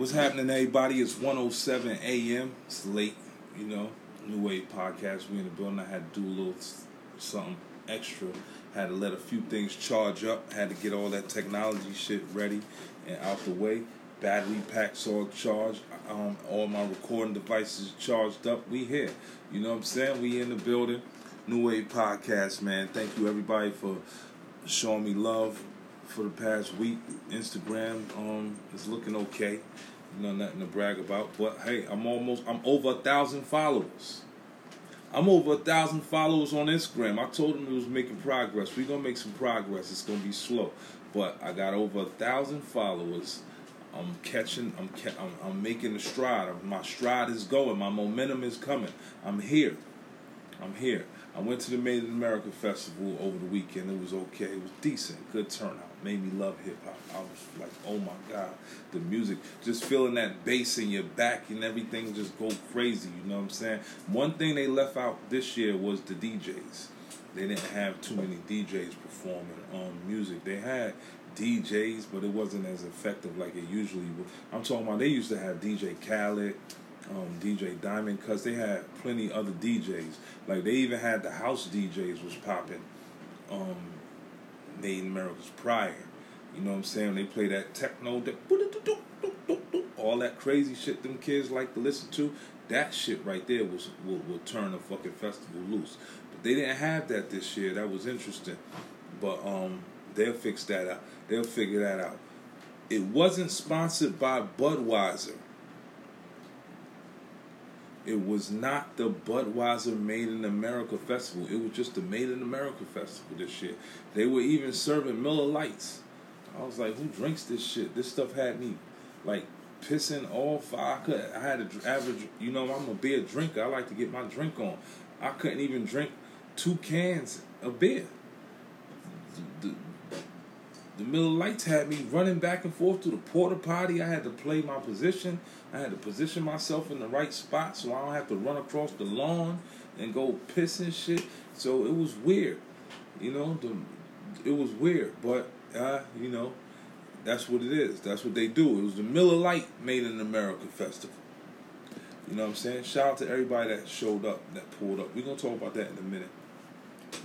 What's happening, everybody? It's 107 a.m. It's late, you know. New Wave Podcast. We in the building. I had to do a little something extra. Had to let a few things charge up. Had to get all that technology shit ready and out the way. Battery packs all charged. Um, all my recording devices charged up. We here. You know what I'm saying? We in the building. New Wave Podcast, man. Thank you everybody for showing me love for the past week. Instagram um is looking okay. Know, nothing to brag about. But hey, I'm almost I'm over a thousand followers. I'm over a thousand followers on Instagram. I told them it was making progress. We're gonna make some progress. It's gonna be slow, but I got over a thousand followers. I'm catching. I'm, ca- I'm I'm making the stride. My stride is going. My momentum is coming. I'm here. I'm here. I went to the Made in America Festival over the weekend. It was okay. It was decent. Good turnout. Made me love hip hop. I was like, oh my God. The music, just feeling that bass in your back and everything just go crazy. You know what I'm saying? One thing they left out this year was the DJs. They didn't have too many DJs performing um, music. They had DJs, but it wasn't as effective like it usually was. I'm talking about they used to have DJ Khaled um, DJ Diamond because they had plenty other DJs. Like they even had the house DJs was popping. Um, Made in America's prior. You know what I'm saying? They play that techno, that all that crazy shit them kids like to listen to. That shit right there was will, will turn a fucking festival loose. But they didn't have that this year. That was interesting. But um, they'll fix that out. They'll figure that out. It wasn't sponsored by Budweiser. It was not the Budweiser Made in America Festival. It was just the Made in America Festival this year. They were even serving Miller Lites. I was like, who drinks this shit? This stuff had me like pissing off. I could. I had to average. You know, I'm a beer drinker. I like to get my drink on. I couldn't even drink two cans of beer. The, the, the Miller Lites had me running back and forth to the porta potty. I had to play my position. I had to position myself in the right spot so I don't have to run across the lawn and go piss and shit. So it was weird, you know. The, it was weird, but uh, you know, that's what it is. That's what they do. It was the Miller Lite Made in America Festival. You know what I'm saying? Shout out to everybody that showed up, that pulled up. We're gonna talk about that in a minute.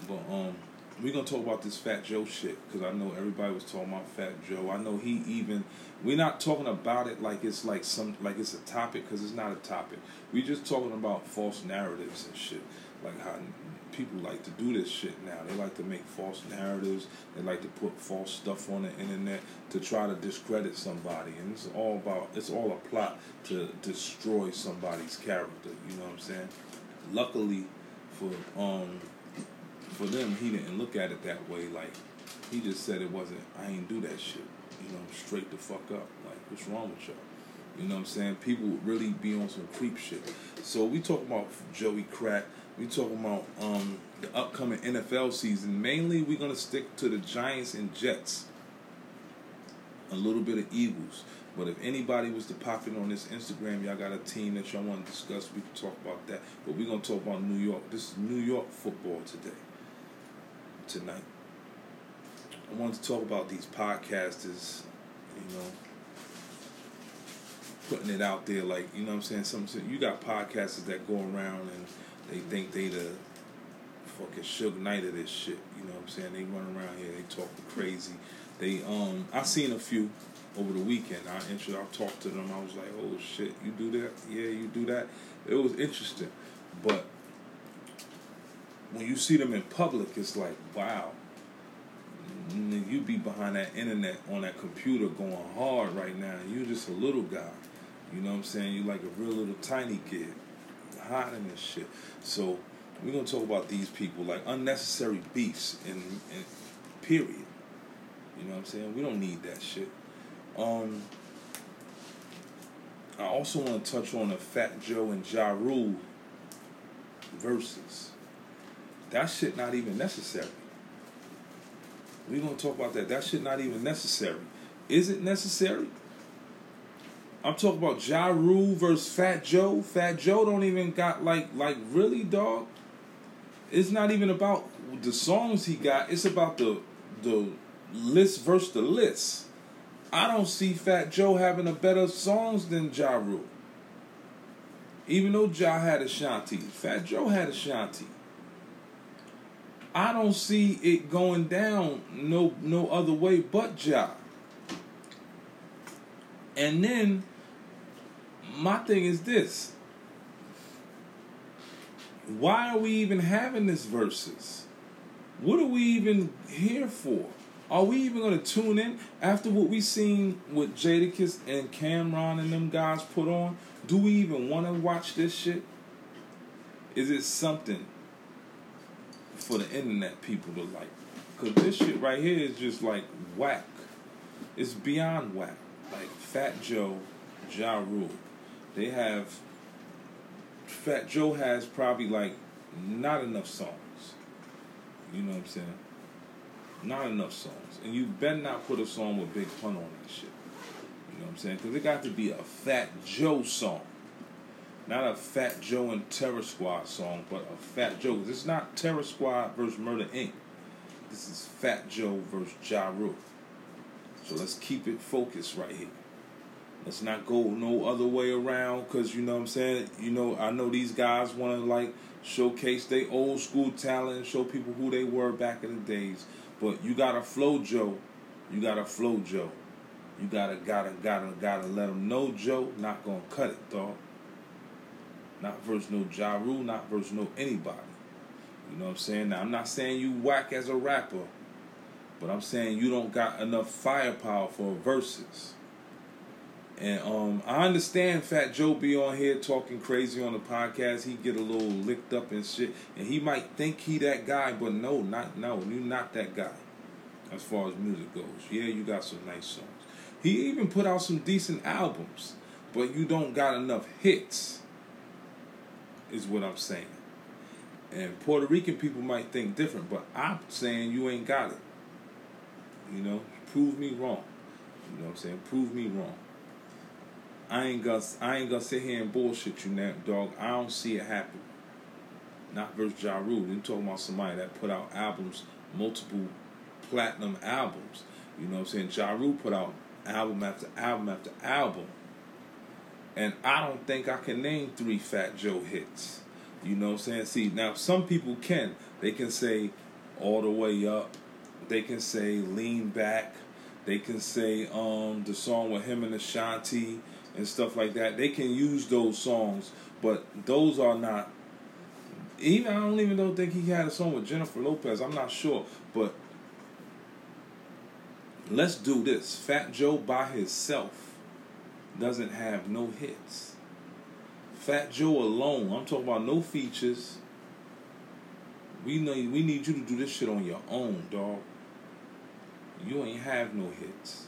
But um, we're gonna talk about this Fat Joe shit because I know everybody was talking about Fat Joe. I know he even. We're not talking about it like it's like some like it's a topic because it's not a topic. We're just talking about false narratives and shit, like how people like to do this shit now. They like to make false narratives. They like to put false stuff on the internet to try to discredit somebody, and it's all about it's all a plot to destroy somebody's character. You know what I'm saying? Luckily for um for them, he didn't look at it that way. Like he just said it wasn't. I ain't do that shit. You know, straight the fuck up. Like what's wrong with y'all? You know what I'm saying? People really be on some creep shit. So we talk about Joey Crack. We talking about um, the upcoming NFL season. Mainly, we're gonna stick to the Giants and Jets. A little bit of Eagles. But if anybody was to pop in on this Instagram, y'all got a team that y'all want to discuss, we can talk about that. But we're gonna talk about New York. This is New York football today tonight. I wanted to talk about these podcasters, you know, putting it out there like, you know what I'm saying? Some you got podcasters that go around and they think they the fucking Suge Knight of this shit. You know what I'm saying? They run around here, they talking crazy. They um I seen a few over the weekend. I intro I talked to them, I was like, Oh shit, you do that? Yeah, you do that. It was interesting. But when you see them in public, it's like, wow. You be behind that internet on that computer going hard right now. You're just a little guy. You know what I'm saying? You're like a real little tiny kid. Hiding this shit. So we're gonna talk about these people like unnecessary beefs in, in period. You know what I'm saying? We don't need that shit. Um I also want to touch on the Fat Joe and Ja Rule Verzuz. That shit not even necessary. We're gonna talk about that. That shit not even necessary. Is it necessary? I'm talking about Ja Rule versus Fat Joe. Fat Joe don't even got like like really dog. It's not even about the songs he got. It's about the the list versus the list. I don't see Fat Joe having a better songs than Ja Rule. Even though Ja had Ashanti, Fat Joe had Ashanti. I don't see it going down no no other way but Ja. And then my thing is this. Why are we even having this Verzuz? What are we even here for? Are we even gonna tune in after what we seen with Jadakiss and Cam'ron and them guys put on? Do we even want to watch this shit? Is it something for the internet people to like? Cause this shit right here is just like whack. It's beyond whack. Like Fat Joe, Ja Rule. They have Fat Joe has probably like not enough songs. You know what I'm saying? Not enough songs. And you better not put a song with Big Pun on that shit. You know what I'm saying? Because it got to be a Fat Joe song. Not a Fat Joe and Terror Squad song, but a Fat Joe. This is not Terror Squad versus Murder Inc. This is Fat Joe versus Ja Rule. So let's keep it focused right here. Let's not go no other way around because you know what I'm saying. You know I know these guys want to like showcase their old school talent and show people who they were back in the days. But you gotta flow Joe. You gotta flow Joe. You gotta gotta gotta gotta let them know Joe not gonna cut it, dog. Not versus no Ja Rule, not versus no anybody. You know what I'm saying? Now I'm not saying you whack as a rapper, but I'm saying you don't got enough firepower for Verzuz. And um, I understand Fat Joe be on here talking crazy on the podcast. He get a little licked up and shit, and he might think he that guy, but no, not no, you not that guy. As far as music goes, yeah, you got some nice songs. He even put out some decent albums, but you don't got enough hits. Is what I'm saying. And Puerto Rican people might think different, but I'm saying you ain't got it. You know, prove me wrong. You know what I'm saying? Prove me wrong. I ain't gonna I ain't gonna sit here and bullshit you now, dog. I don't see it happen. Not versus Ja Rule. We talking about somebody that put out albums, multiple platinum albums. You know what I'm saying? Ja Rule put out album after album after album. And I don't think I can name three Fat Joe hits. You know what I'm saying? See, now some people can. They can say all the way up. They can say lean back. They can say um the song with him and Ashanti and stuff like that. They can use those songs, but those are not. Even I don't even know think he had a song with Jennifer Lopez. I'm not sure, but let's do this. Fat Joe by himself doesn't have no hits. Fat Joe alone, I'm talking about no features. We need we need you to do this shit on your own, dog. You ain't have no hits.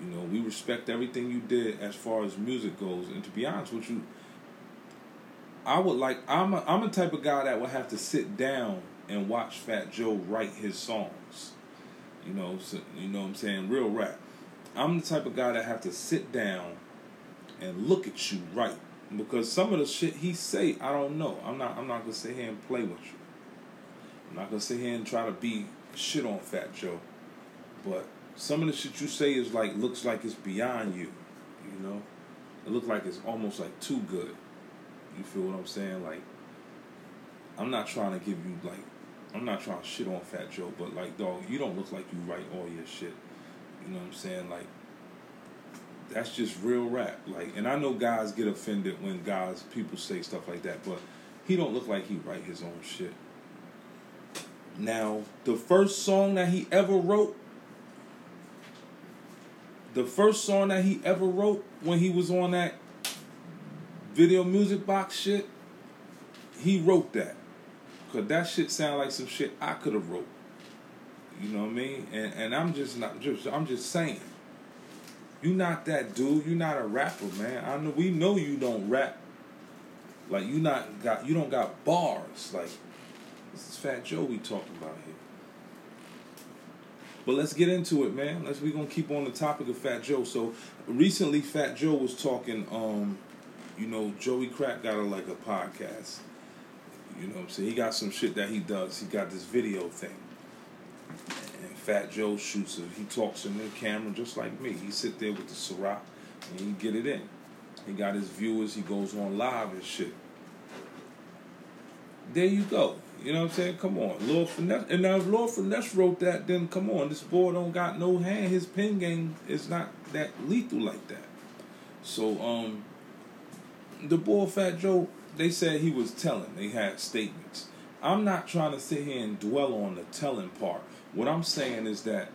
You know, we respect everything you did as far as music goes. And to be honest with you, I would like I'm a, I'm a type of guy that would have to sit down and watch Fat Joe write his songs. You know, so, you know what I'm saying? Real rap. I'm the type of guy that have to sit down and look at you right because some of the shit he say I don't know. I'm not I'm not gonna sit here and play with you. I'm not gonna sit here and try to be shit on Fat Joe, but some of the shit you say is like looks like it's beyond you. You know, it looks like it's almost like too good. You feel what I'm saying? Like, I'm not trying to give you like, I'm not trying to shit on Fat Joe, but like, dog, you don't look like you write all your shit. You know what I'm saying? Like, that's just real rap. Like, and I know guys get offended when guys people say stuff like that, but he don't look like he write his own shit. Now, the first song that he ever wrote the first song that he ever wrote when he was on that video music box shit, he wrote that. Cause that shit sound like some shit I could have wrote. You know what I mean? And and I'm just not just I'm just saying. You not that dude. You not a rapper, man. I know we know you don't rap. Like you not got you don't got bars. Like this is Fat Joe we talking about here. But let's get into it, man. Let's we gonna keep on the topic of Fat Joe. So recently, Fat Joe was talking. Um, you know, Joey Crack got a like a podcast. You know what I'm saying? He got some shit that he does. He got this video thing. And Fat Joe shoots it. He talks in the camera just like me. He sit there with the Ciroc and he get it in. He got his viewers. He goes on live and shit. There you go. You know what I'm saying? Come on, Lord Finesse. And now if Lord Finesse wrote that, then come on, this boy don't got no hand. His pen game is not that lethal like that. So um, the boy Fat Joe, they said he was telling. They had statements. I'm not trying to sit here and dwell on the telling part. What I'm saying is that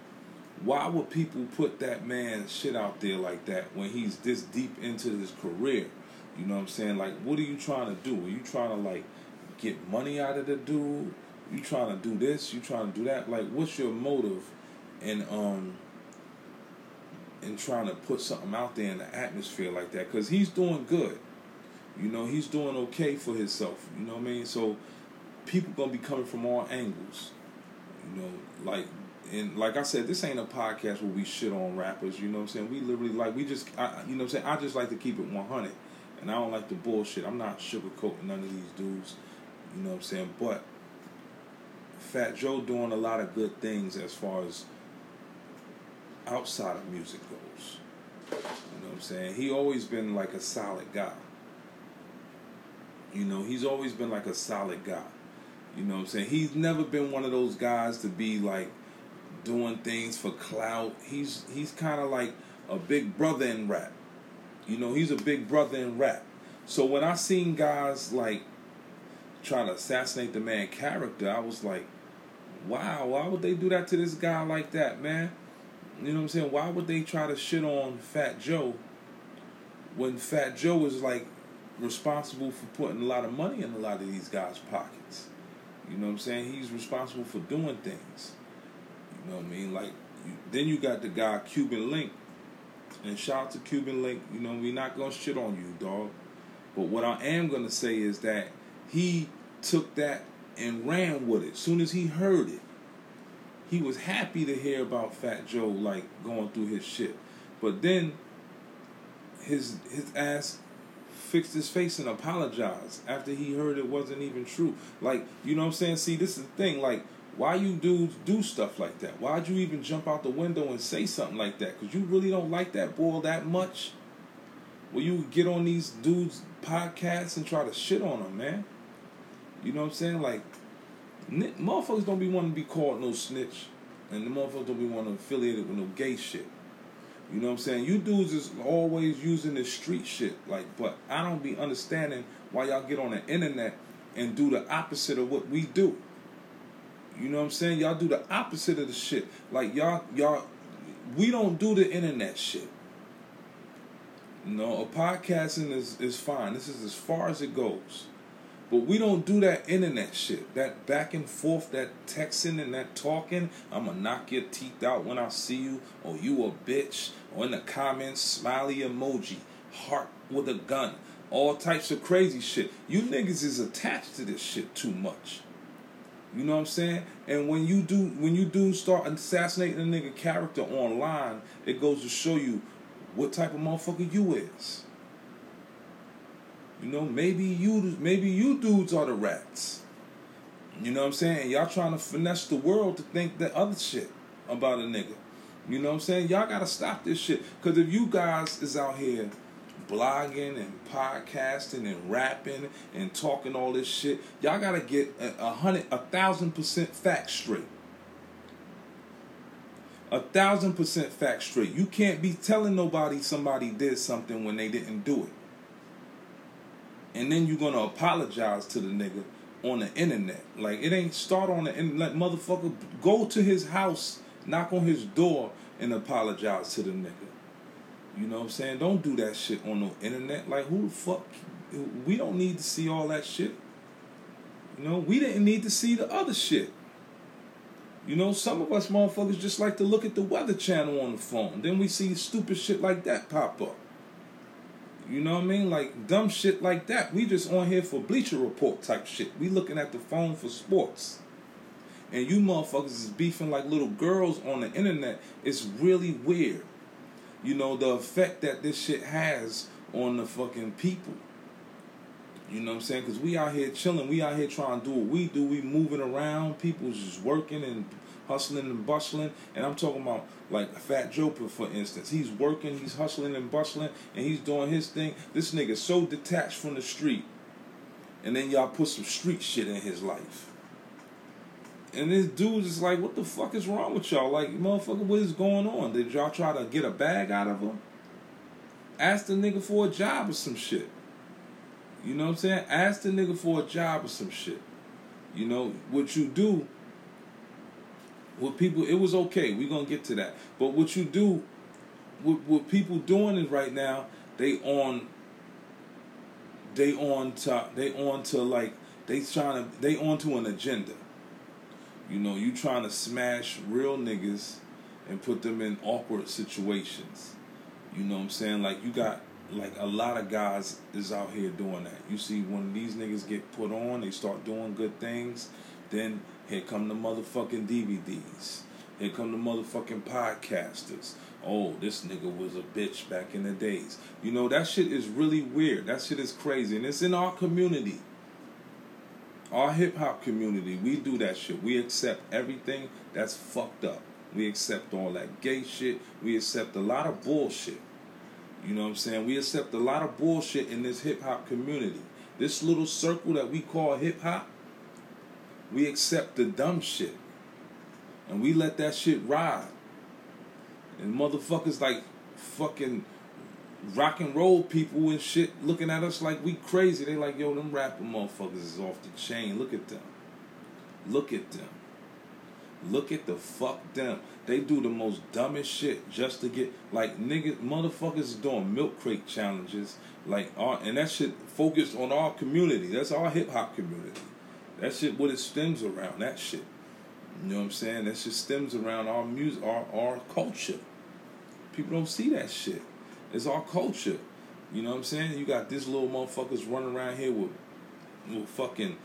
why would people put that man's shit out there like that when he's this deep into his career? You know what I'm saying? Like, what are you trying to do? Are you trying to like get money out of the dude? You trying to do this? You trying to do that? Like, what's your motive in um in trying to put something out there in the atmosphere like that? Because he's doing good. You know, he's doing okay for himself. You know what I mean? So people gonna be coming from all angles. You know, like and like I said, this ain't a podcast where we shit on rappers. You know what I'm saying? We literally like we just, I, you know what I'm saying? I just like to keep it 100, and I don't like the bullshit. I'm not sugarcoating none of these dudes. You know what I'm saying? But Fat Joe doing a lot of good things as far as outside of music goes. You know what I'm saying? He always been like a solid guy. You know, he's always been like a solid guy. You know what I'm saying? He's never been one of those guys to be like doing things for clout. He's he's kind of like a big brother in rap. You know, he's a big brother in rap. So when I seen guys like try to assassinate the man character, I was like, wow, why would they do that to this guy like that, man? You know what I'm saying? Why would they try to shit on Fat Joe when Fat Joe is like responsible for putting a lot of money in a lot of these guys' pockets? You know what I'm saying? He's responsible for doing things. You know what I mean? Like, then you got the guy Cuban Link, and shout out to Cuban Link. You know, we're not gonna shit on you, dog. But what I am gonna say is that he took that and ran with it. Soon as he heard it, he was happy to hear about Fat Joe like going through his shit. But then his his ass fixed his face and apologized after he heard it wasn't even true. Like, you know what I'm saying? See, this is the thing. Like, why you dudes do stuff like that? Why'd you even jump out the window and say something like that? Because you really don't like that boy that much? Will you get on these dudes' podcasts and try to shit on them, man? You know what I'm saying? Like, motherfuckers don't be wanting to be called no snitch. And the motherfuckers don't be wanting to affiliate it with no gay shit. You know what I'm saying? You dudes is always using this street shit. Like, but I don't be understanding why y'all get on the internet and do the opposite of what we do. You know what I'm saying? Y'all do the opposite of the shit. Like y'all, y'all, we don't do the internet shit. You know, a podcasting is is fine. This is as far as it goes. But we don't do that internet shit. That back and forth, that texting and that talking. I'ma knock your teeth out when I see you, or you a bitch, or in the comments, smiley emoji, heart with a gun, all types of crazy shit. You niggas is attached to this shit too much. You know what I'm saying? And when you do when you do start assassinating a nigga character online, it goes to show you what type of motherfucker you is. You know, maybe you maybe you dudes are the rats. You know what I'm saying? Y'all trying to finesse the world to think that other shit about a nigga. You know what I'm saying? Y'all gotta stop this shit. Cause if you guys is out here blogging and podcasting and rapping and talking all this shit, y'all gotta get a, a hundred, a thousand percent facts straight. A thousand percent facts straight. You can't be telling nobody somebody did something when they didn't do it. And then you're gonna apologize to the nigga on the internet. Like it ain't start on the internet, motherfucker. Go to his house, knock on his door, and apologize to the nigga. You know what I'm saying? Don't do that shit on the internet. Like who the fuck? We don't need to see all that shit. You know, we didn't need to see the other shit. You know, some of us motherfuckers just like to look at the weather channel on the phone. Then we see stupid shit like that pop up. You know what I mean? Like dumb shit like that. We just on here for Bleacher Report type shit. We looking at the phone for sports. And you motherfuckers is beefing like little girls on the internet. It's really weird you know, the effect that this shit has on the fucking people. You know what I'm saying? Because we out here chilling. We out here trying to do what we do. We moving around. People's just working and hustling and bustling. And I'm talking about like Fat Joe, for instance. He's working, he's hustling and bustling, and he's doing his thing. This nigga so detached from the street. And then y'all put some street shit in his life. And this dude is like, what the fuck is wrong with y'all? Like, motherfucker, what is going on? Did y'all try to get a bag out of him? Ask the nigga for a job or some shit. You know what I'm saying? Ask the nigga for a job or some shit. You know, what you do with people, it was okay. We're gonna get to that. But what you do, what, what people doing is right now, they on they on to they on to like they trying to they on to an agenda. You know, you trying to smash real niggas and put them in awkward situations. You know what I'm saying? Like you got like a lot of guys is out here doing that. You see when these niggas get put on, they start doing good things, then here come the motherfucking DVDs. Here come the motherfucking podcasters. Oh, this nigga was a bitch back in the days. You know, that shit is really weird. That shit is crazy. And it's in our community. Our hip hop community, we do that shit. We accept everything that's fucked up. We accept all that gay shit. We accept a lot of bullshit. You know what I'm saying? We accept a lot of bullshit in this hip hop community. This little circle that we call hip hop, we accept the dumb shit. And we let that shit ride. And motherfuckers like fucking rock and roll people and shit looking at us like we crazy. They like, yo, them rapper motherfuckers is off the chain. Look at them. Look at them. Look at the fuck them. They do the most dumbest shit just to get like niggas motherfuckers doing milk crate challenges. Like our and that shit focused on our community. That's our hip hop community. That shit what it stems around, that shit. You know what I'm saying? That shit stems around our music our our culture. People don't see that shit. It's our culture. You know what I'm saying? You got this little motherfuckers running around here with, with fucking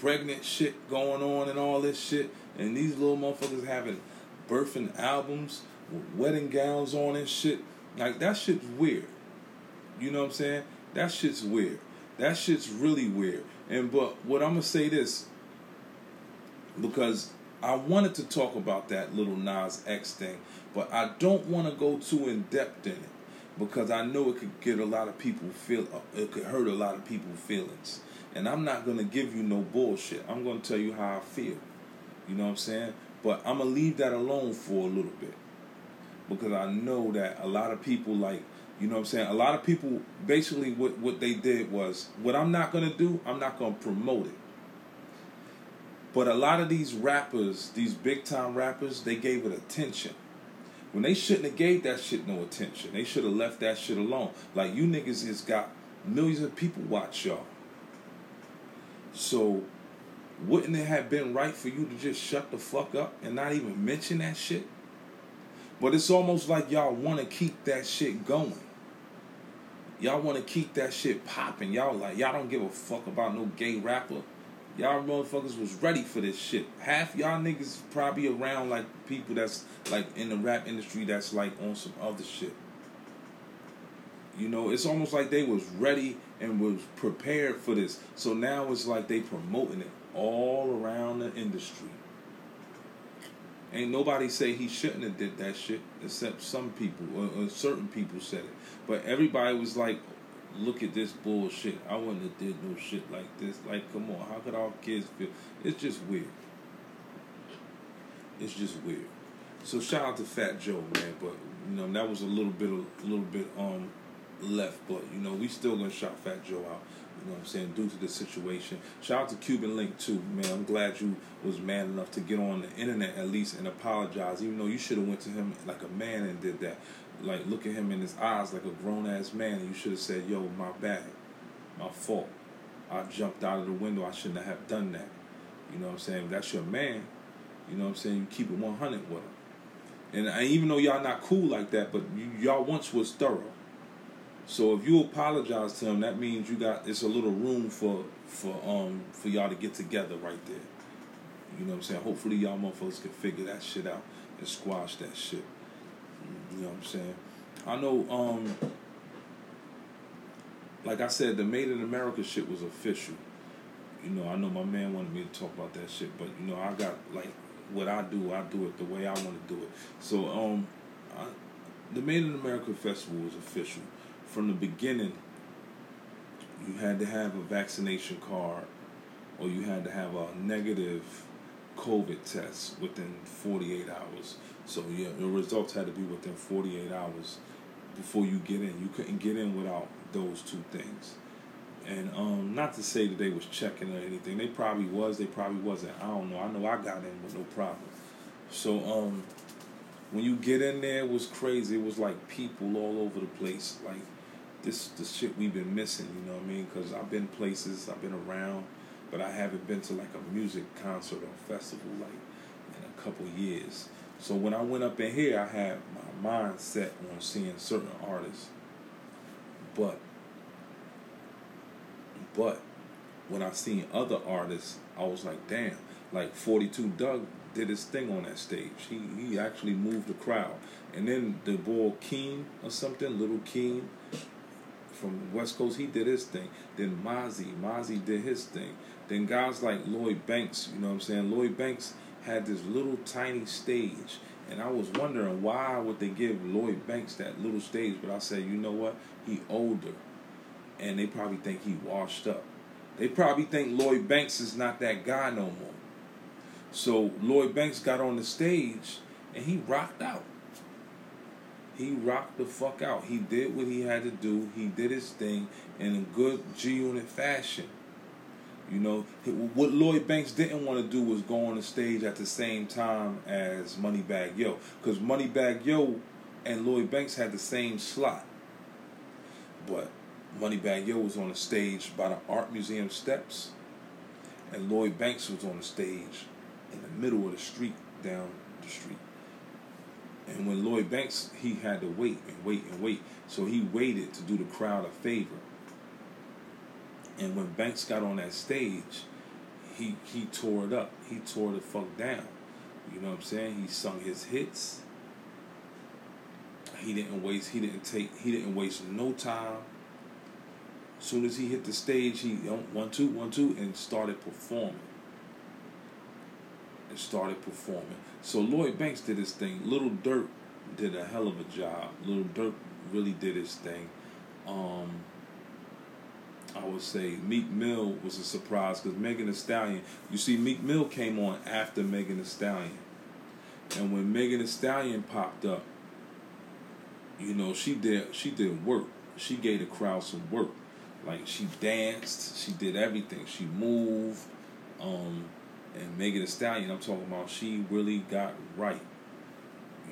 pregnant shit going on and all this shit. And these little motherfuckers having birthing albums with wedding gowns on and shit. Like, that shit's weird. You know what I'm saying? That shit's weird. That shit's really weird. And, but what I'm to say this, because I wanted to talk about that Lil Nas X thing, but I don't want to go too in depth in it because I know it could get a lot of people feel uh, it could hurt a lot of people's feelings. And I'm not gonna give you no bullshit. I'm gonna tell you how I feel. You know what I'm saying? But I'm gonna leave that alone for a little bit because I know that a lot of people like you know what I'm saying. A lot of people basically what what they did was what I'm not gonna do. I'm not gonna promote it. But a lot of these rappers, these big time rappers, they gave it attention when they shouldn't have gave that shit no attention. They should have left that shit alone. Like you niggas has got millions of people watch y'all. So wouldn't it have been right for you to just shut the fuck up and not even mention that shit? But it's almost like y'all want to keep that shit going. Y'all want to keep that shit popping. Y'all like y'all don't give a fuck about no gay rapper. Y'all motherfuckers was ready for this shit. Half y'all niggas probably around like people that's like in the rap industry that's like on some other shit. You know, it's almost like they was ready and was prepared for this. So now it's like they promoting it all around the industry. Ain't nobody say he shouldn't have did that shit, except some people or, or certain people said it. But everybody was like, look at this bullshit. I wouldn't have did no shit like this. Like, come on, how could our kids feel? It's just weird. It's just weird. So shout out to Fat Joe, man. But you know that was a little bit, a little bit um left. But you know we still gonna shout Fat Joe out. You know what I'm saying? Due to the situation. Shout out to Cuban Link too, man. I'm glad you was man enough to get on the internet at least and apologize, even though you should have went to him like a man and did that like look at him in his eyes like a grown ass man and you should have said, Yo, my bad. My fault. I jumped out of the window, I shouldn't have done that. You know what I'm saying? That's your man, you know what I'm saying, you keep it one hundred with him. And I, even though y'all not cool like that, but y'all once was thorough. So if you apologize to him, that means you got it's a little room for for um for y'all to get together right there. You know what I'm saying? Hopefully y'all motherfuckers can figure that shit out and squash that shit. You know what I'm saying? I know um like I said, the Made in America shit was official. You know, I know my man wanted me to talk about that shit, but you know, I got like what I do, I do it the way I want to do it. So, um, I, the Made in America Festival was official from the beginning. You had to have a vaccination card, or you had to have a negative COVID test within 48 hours. So yeah, your results had to be within 48 hours before you get in. You couldn't get in without those two things. And um, not to say that they was checking or anything. They probably was. They probably wasn't. I don't know. I know I got in with no problem. So um, when you get in there, it was crazy. It was like people all over the place. Like this, the shit we've been missing. You know what I mean? Because I've been places. I've been around, but I haven't been to like a music concert or festival like in a couple years. So when I went up in here, I had my mind set on seeing certain artists. But but when I seen other artists, I was like, damn, like 42 Dugg did his thing on that stage. He he actually moved the crowd. And then the boy Keem or something, little Keem from West Coast, he did his thing. Then Mozzy, Mozzy did his thing. Then guys like Lloyd Banks, you know what I'm saying? Lloyd Banks had this little tiny stage. And I was wondering why would they give Lloyd Banks that little stage? But I said, you know what? He older and they probably think he washed up. They probably think Lloyd Banks is not that guy no more. So Lloyd Banks got on the stage and he rocked out. He rocked the fuck out. He did what he had to do. He did his thing in a good G Unit fashion. You know, what Lloyd Banks didn't want to do was go on the stage at the same time as Moneybagg Yo. Because Moneybagg Yo and Lloyd Banks had the same slot. But Moneybagg Yo was on the stage by the Art Museum steps, and Lloyd Banks was on the stage in the middle of the street down the street. And when Lloyd Banks, he had to wait and wait and wait. So he waited to do the crowd a favor. And when Banks got on that stage, he he tore it up. He tore the fuck down. You know what I'm saying? He sung his hits. He didn't waste he didn't take he didn't waste no time As soon as he hit the stage, he oh, one two one two and started performing. And started performing. So Lloyd Banks did his thing. Lil Durk did a hell of a job. Lil Durk really did his thing. Um, I would say Meek Mill was a surprise because Megan Thee Stallion. You see, Meek Mill came on after Megan Thee Stallion, and when Megan Thee Stallion popped up, you know she did she did work. She gave the crowd some work. Like she danced, she did everything. She moved. Um, and Megan Thee Stallion, I'm talking about, she really got right.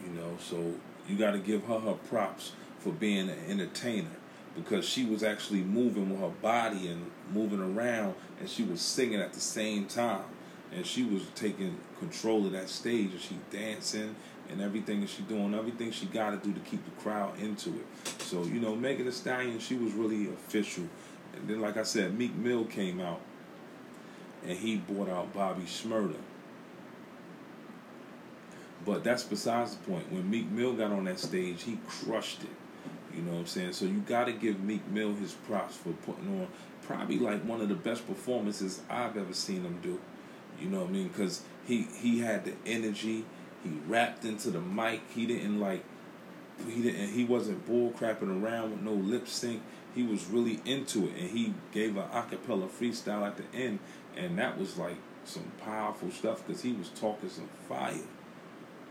You know, so you got to give her her props for being an entertainer because she was actually moving with her body and moving around, and she was singing at the same time, and she was taking control of that stage, and she dancing and everything that she doing, everything she got to do to keep the crowd into it. So you know, Megan Thee Stallion, she was really official. And then, like I said, Meek Mill came out, and he brought out Bobby Shmurda. But that's besides the point. When Meek Mill got on that stage, he crushed it. You know what I'm saying? So you got to give Meek Mill his props for putting on probably like one of the best performances I've ever seen him do. You know what I mean? Because he he had the energy. He rapped into the mic. He didn't like. He didn't. He wasn't bull crapping around with no lip sync. He was really into it, and he gave a acapella freestyle at the end, and that was like some powerful stuff because he was talking some fire.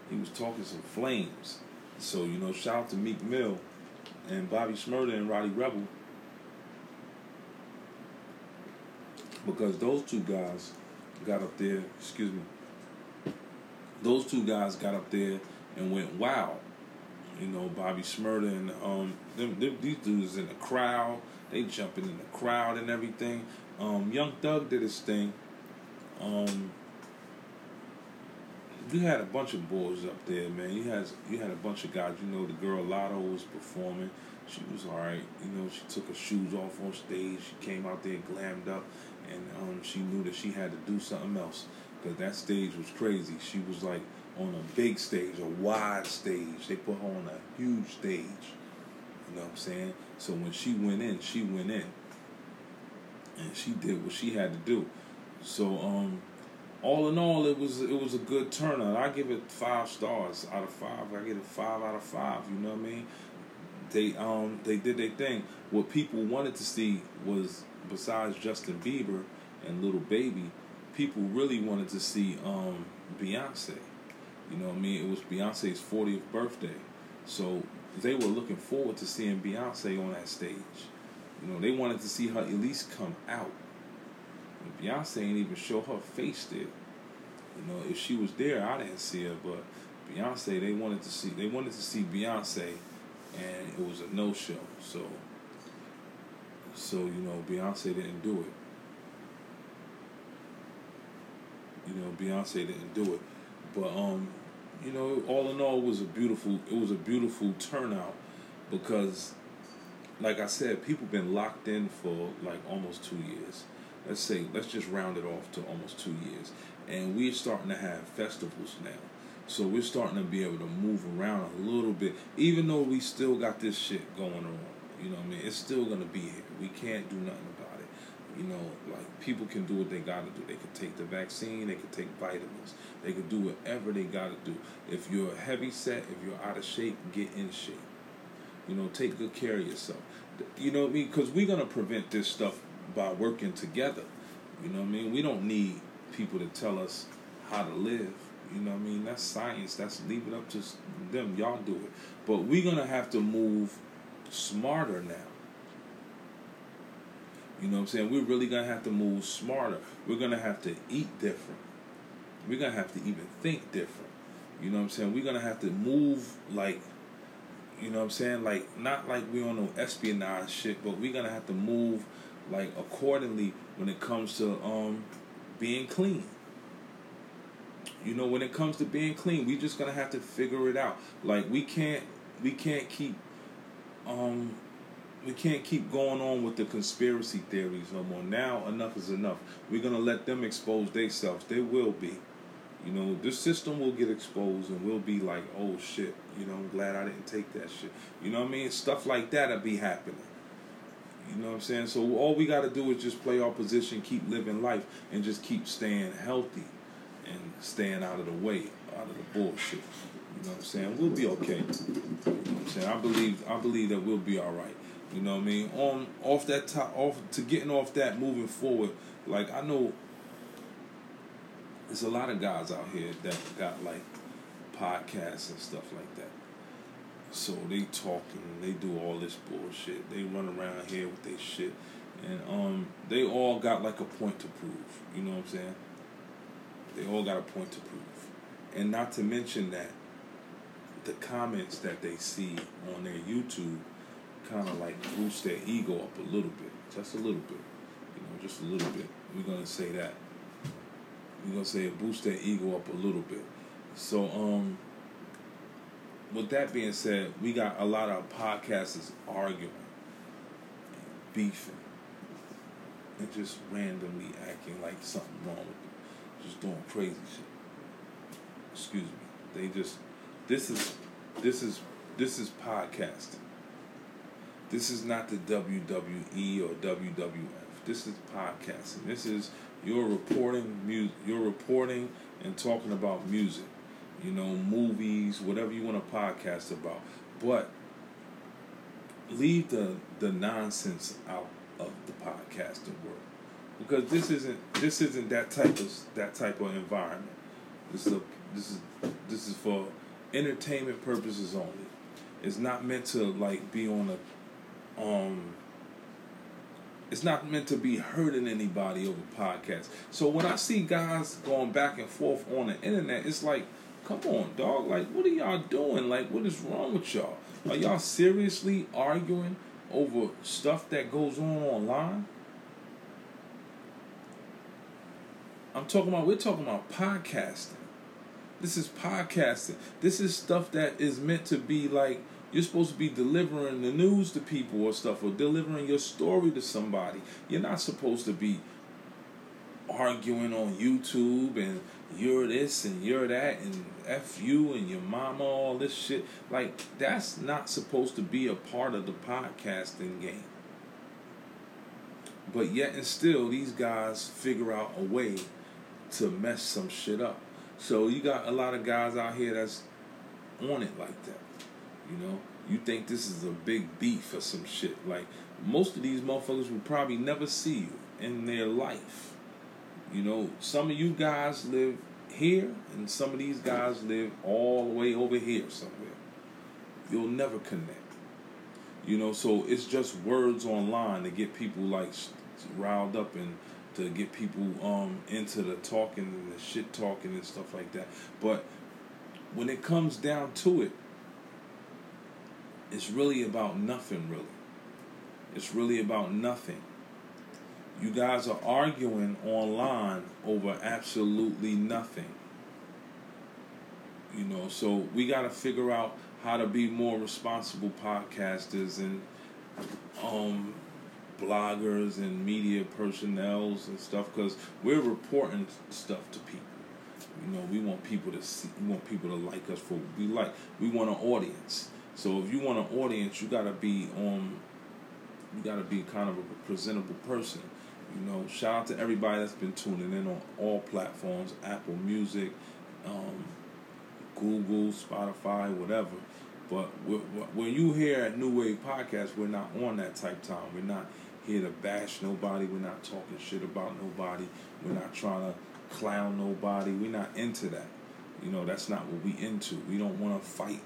He was talking some flames. So you know, shout out to Meek Mill and Bobby Shmurda and Rowdy Rebel because those two guys got up there. Excuse me those two guys got up there and went wow. You know, Bobby Shmurda and um, them, them, these dudes in the crowd, they jumping in the crowd and everything. Um, Young Thug did his thing. Um, you had a bunch of boys up there, man. You had you had a bunch of guys. You know, the girl Latto was performing. She was all right. You know, she took her shoes off on stage. She came out there glammed up, and um, she knew that she had to do something else because that stage was crazy. She was like on a big stage, a wide stage. They put her on a huge stage. You know what I'm saying? So when she went in, she went in. And she did what she had to do. So um all in all it was it was a good turnout. I give it five stars out of five. I give it five out of five, you know what I mean? They um they did their thing. What people wanted to see was besides Justin Bieber and Lil Baby, people really wanted to see um Beyonce. You know what I mean? It was Beyonce's 40th birthday. So they were looking forward to seeing Beyonce on that stage. You know, they wanted to see her at least come out. And Beyonce ain't even show her face there. You know, if she was there, I didn't see her, but Beyonce, they wanted to see they wanted to see Beyonce and it was a no show. So so, you know, Beyonce didn't do it. You know, Beyonce didn't do it. But um you know, all in all, it was a beautiful. It was a beautiful turnout because, like I said, people been locked in for like almost two years. Let's say, let's just round it off to almost two years, and we're starting to have festivals now. So we're starting to be able to move around a little bit, even though we still got this shit going on. You know what I mean? It's still gonna be here. We can't do nothing about it. You know, like people can do what they gotta do. They can take the vaccine. They can take vitamins. They can do whatever they gotta do. If you're heavy set, if you're out of shape, get in shape. You know, take good care of yourself. You know what I mean? Because we're gonna prevent this stuff by working together. You know what I mean? We don't need people to tell us how to live. You know what I mean? That's science. That's leave it up to them. Y'all do it. But we're gonna have to move smarter now. You know what I'm saying? We're really gonna have to move smarter. We're gonna have to eat different. We're gonna have to even think different. You know what I'm saying? We're gonna have to move like you know what I'm saying? Like not like we on no espionage shit, but we're gonna have to move like accordingly when it comes to um being clean. You know, when it comes to being clean, we just gonna have to figure it out. Like we can't we can't keep um we can't keep going on with the conspiracy theories no more. Now enough is enough. We're gonna let them expose themselves. They will be. You know, this system will get exposed and we'll be like, oh shit, you know, I'm glad I didn't take that shit. You know what I mean? Stuff like that'll be happening. You know what I'm saying? So all we gotta do is just play our position, keep living life, and just keep staying healthy and staying out of the way, out of the bullshit. You know what I'm saying? We'll be okay. You know what I'm saying? I believe I believe that we'll be all right. You know what I mean? On off that top off to getting off that moving forward, like I know there's a lot of guys out here that got like podcasts and stuff like that. So they talking, they do all this bullshit. They run around here with their shit, and um, they all got like a point to prove. You know what I'm saying? They all got a point to prove, and not to mention that the comments that they see on their YouTube kind of like boost their ego up a little bit, just a little bit, you know, just a little bit. We're gonna say that we're gonna say it boosts their ego up a little bit. So um with that being said, we got a lot of podcasters arguing, beefing, and just randomly acting like something wrong with them. Just doing crazy shit. Excuse me. They just this is this is this is podcasting. This is not the WWE or WWF. This is podcasting. This is you're reporting music. You're reporting and talking about music. You know, movies, whatever you want to podcast about. But leave the the nonsense out of the podcasting world because this isn't this isn't that type of that type of environment. This is a this is this is for entertainment purposes only. It's not meant to like be on a um it's not meant to be hurting anybody over podcasts. So when I see guys going back and forth on the internet, it's like, come on, dog. Like, what are y'all doing? Like, what is wrong with y'all? Are y'all seriously arguing over stuff that goes on online? I'm talking about, we're talking about podcasting. This is podcasting. This is stuff that is meant to be like you're supposed to be delivering the news to people or stuff, or delivering your story to somebody. You're not supposed to be arguing on YouTube and you're this and you're that and F you and your mama, all this shit. Like, that's not supposed to be a part of the podcasting game. But yet and still, these guys figure out a way to mess some shit up. So you got a lot of guys out here that's on it like that. You know, you think this is a big beef or some shit. Like most of these motherfuckers will probably never see you in their life. You know, some of you guys live here, and some of these guys live all the way over here somewhere. You'll never connect. You know, so it's just words online to get people like riled up and to get people um into the talking and the shit talking and stuff like that. But when it comes down to it, it's really about nothing really. It's really about nothing. You guys are arguing online over absolutely nothing. You know, so we got to figure out how to be more responsible podcasters and um bloggers and media personnels and stuff because we're reporting stuff to people. You know, we want people to see, we want people to like us for what we like. We want an audience. So if you want an audience, you gotta be on. You gotta be kind of a presentable person. You know, shout out to everybody that's been tuning in on all platforms: Apple Music, um, Google, Spotify, whatever. But when you hear at New Wave Podcast, we're not on that type time. We're not here to bash nobody. We're not talking shit about nobody. We're not trying to clown nobody. We're not into that. You know, that's not what we into. We don't want to fight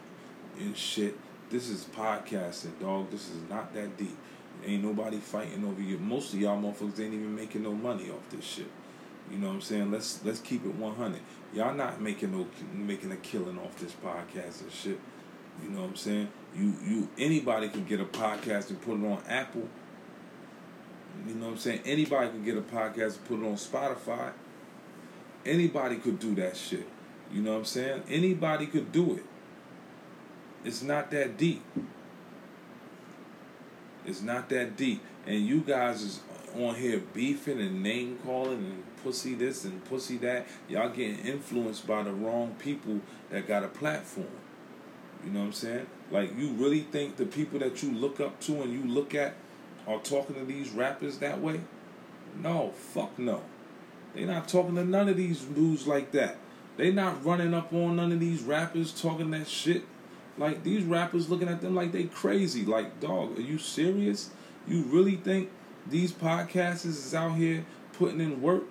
and shit. This is podcasting, dog. This is not that deep. Ain't nobody fighting over you. Most of y'all motherfuckers ain't even making no money off this shit. You know what I'm saying? Let's let's keep it 100. Y'all not making no making a killing off this podcast and shit. You know what I'm saying? You you anybody can get a podcast and put it on Apple you know what I'm saying? Anybody can get a podcast and put it on Spotify. Anybody could do that shit. You know what I'm saying? Anybody could do it. It's not that deep. It's not that deep. And you guys is on here beefing and name calling and pussy this and pussy that. Y'all getting influenced by the wrong people that got a platform. You know what I'm saying? Like you really think the people that you look up to and you look at are talking to these rappers that way? No, fuck no. They not talking to none of these dudes like that. They not running up on none of these rappers talking that shit. Like these rappers looking at them like they crazy. Like, dog, are you serious? You really think these podcasters is out here putting in work?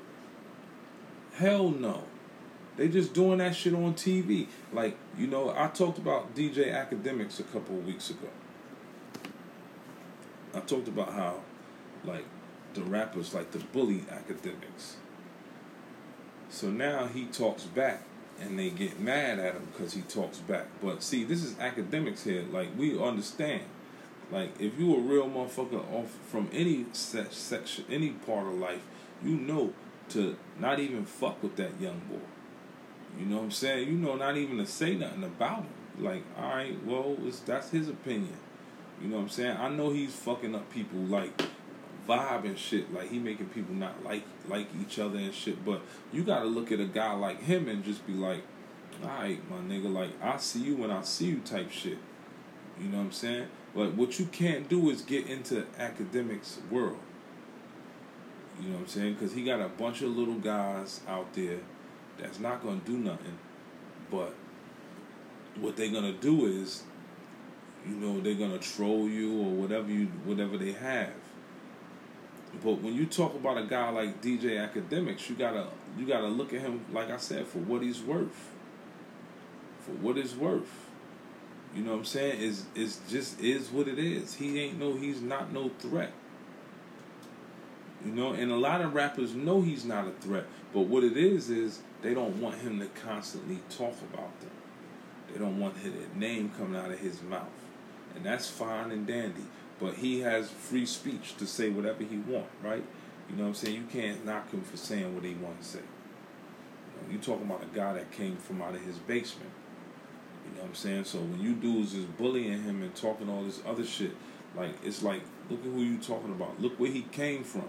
Hell no. They just doing that shit on TV. Like, you know, I talked about DJ Akademiks a couple of weeks ago. I talked about how, like, the rappers like the bully Akademiks. So now he talks back, and they get mad at him because he talks back. But see, this is Akademiks here. Like we understand. Like if you a real motherfucker off from any se- section, any part of life, you know to not even fuck with that young boy. You know what I'm saying? You know not even to say nothing about him. Like, all right, well, that's his opinion. You know what I'm saying? I know he's fucking up people like vibe and shit. Like he making people not like like each other and shit. But you gotta look at a guy like him and just be like, alright, my nigga, like I see you when I see you type shit. You know what I'm saying? But what you can't do is get into Akademiks world. You know what I'm saying? Because he got a bunch of little guys out there that's not gonna do nothing. But what they're gonna do is you know they're gonna troll you or whatever you whatever they have. But when you talk about a guy like DJ Akademiks, you gotta you gotta look at him like I said for what he's worth. For what he's worth. You know what I'm saying? Is is just is what it is. He ain't no he's not no threat. You know, and a lot of rappers know he's not a threat. But what it is is they don't want him to constantly talk about them. They don't want his name coming out of his mouth and that's fine and dandy. But he has free speech to say whatever he want, right? You know what I'm saying? You can't knock him for saying what he want to say. You know, you talking about a guy that came from out of his basement. You know what I'm saying? So when you dudes is bullying him and talking all this other shit, like it's like look at who you talking about. Look where he came from.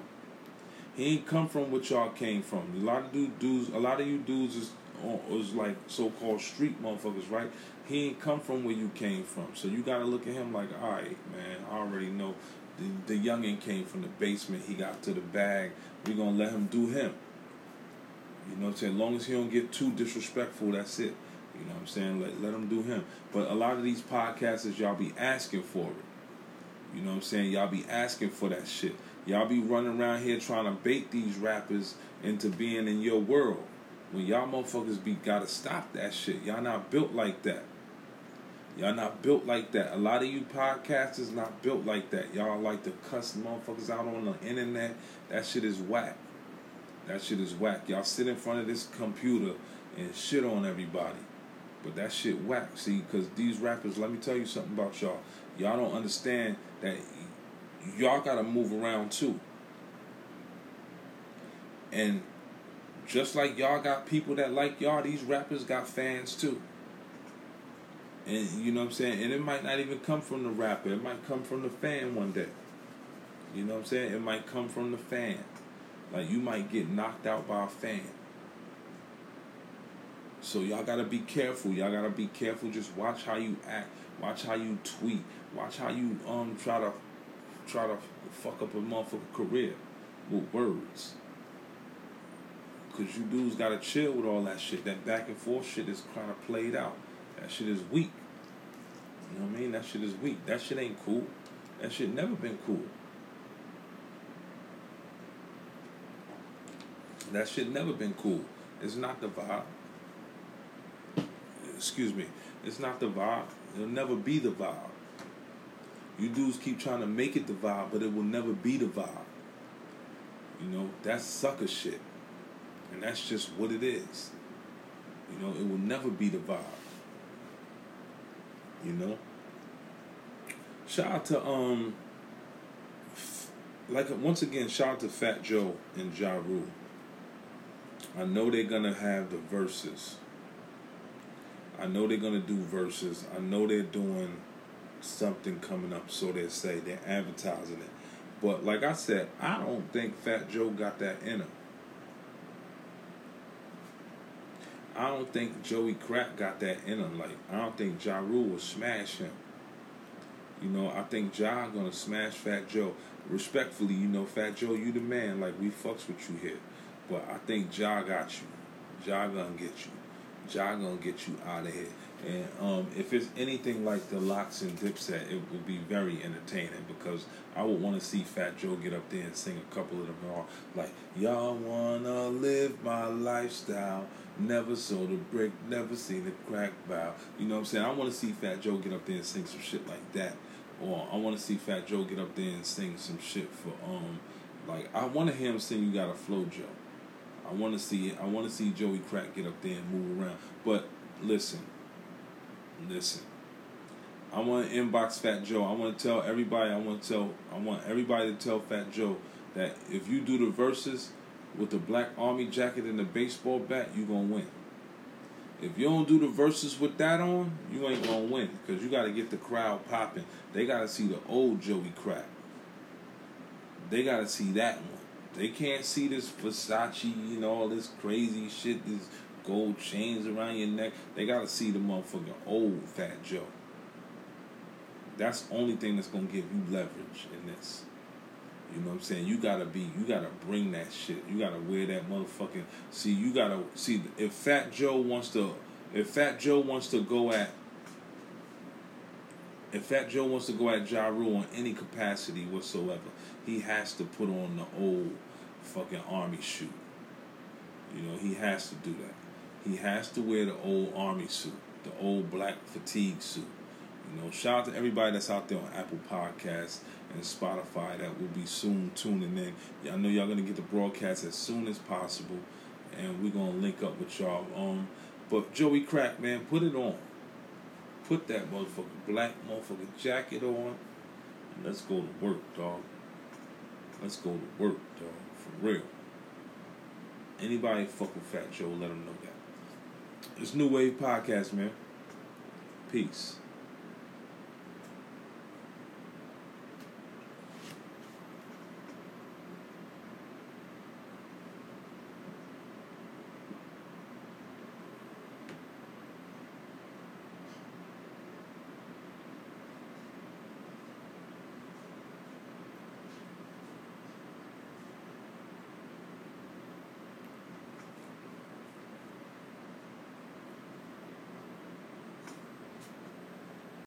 He ain't come from what y'all came from. A lot of dude dudes, a lot of you dudes is is like so called street motherfuckers, right? He ain't come from where you came from, so you gotta look at him like, all right, man. I already know. The, the youngin came from the basement. He got to the bag. We gonna let him do him. You know what I'm saying? As long as he don't get too disrespectful, that's it. You know what I'm saying? Let, let him do him. But a lot of these podcasters, y'all be asking for it. You know what I'm saying? Y'all be asking for that shit. Y'all be running around here trying to bait these rappers into being in your world. When y'all motherfuckers be gotta stop that shit. Y'all not built like that. Y'all not built like that. A lot of you podcasters not built like that. Y'all like to cuss motherfuckers out on the internet. That shit is whack. That shit is whack. Y'all sit in front of this computer and shit on everybody. But that shit whack. See, because these rappers, let me tell you something about y'all. Y'all don't understand that y'all gotta move around too. And just like y'all got people that like y'all, these rappers got fans too. And you know what I'm saying? And it might not even come from the rapper. It might come from the fan one day. You know what I'm saying? It might come from the fan. Like you might get knocked out by a fan. So y'all gotta be careful. Y'all gotta be careful. Just watch how you act. Watch how you tweet. Watch how you um try to try to fuck up a motherfucker career with words. Cause you dudes gotta chill with all that shit. That back and forth shit is kind of played out. That shit is weak. You know what I mean? That shit is weak. That shit ain't cool. That shit never been cool. That shit never been cool. It's not the vibe. Excuse me. It's not the vibe. It'll never be the vibe. You dudes keep trying to make it the vibe, but it will never be the vibe. You know, that's sucker shit. And that's just what it is. You know, it will never be the vibe. You know? Shout out to um like once again, shout out to Fat Joe and Ja Rule. I know they're gonna have the Verzuz. I know they're gonna do Verzuz. I know they're doing something coming up, so they say they're advertising it. But like I said, I don't think Fat Joe got that in him. I don't think Joey Crack got that in him. Like I don't think Ja Rule will smash him. You know, I think Ja gonna smash Fat Joe. Respectfully, you know, Fat Joe, you the man. Like we fucks with you here. But I think Ja got you. Ja gonna get you. Ja gonna get you out of here. And um, if it's anything like the LOX and Dipset, it would be very entertaining because I would want to see Fat Joe get up there and sing a couple of them all like y'all wanna live my lifestyle. Never sold a brick, never seen a crack bow. You know what I'm saying? I want to see Fat Joe get up there and sing some shit like that. Or I want to see Fat Joe get up there and sing some shit for um like I want to hear him sing "You Got a Flow, Joe." I want to see it. I want to see Joey Crack get up there and move around. But listen, listen. I want to inbox Fat Joe. I want to tell everybody. I want to tell. I want everybody to tell Fat Joe that if you do the Verzuz with the black army jacket and the baseball bat, you gonna win. If you don't do the Verzuz with that on, you ain't gonna win because you got to get the crowd popping. They got to see the old Joey Crack. They got to see that one. They can't see this Versace, and all this crazy shit, these gold chains around your neck. They gotta see the motherfucking old Fat Joe. That's the only thing that's gonna give you leverage in this. You know what I'm saying? You gotta be, you gotta bring that shit. You gotta wear that motherfucking. See, you gotta see if Fat Joe wants to, if Fat Joe wants to go at, if Fat Joe wants to go at Ja Rule in any capacity whatsoever, he has to put on the old fucking army suit. You know, he has to do that. He has to wear the old army suit, the old black fatigue suit. You know, shout out to everybody that's out there on Apple Podcasts and Spotify that will be soon tuning in. I know y'all gonna get the broadcast as soon as possible, and we're gonna link up with y'all. Um, but Joey Crack, man, put it on. Put that motherfucking black motherfucking jacket on. And let's go to work, dog. Let's go to work, dog. For real. Anybody fuck with Fat Joe, let them know that. It's New Wave Podcast, man. Peace.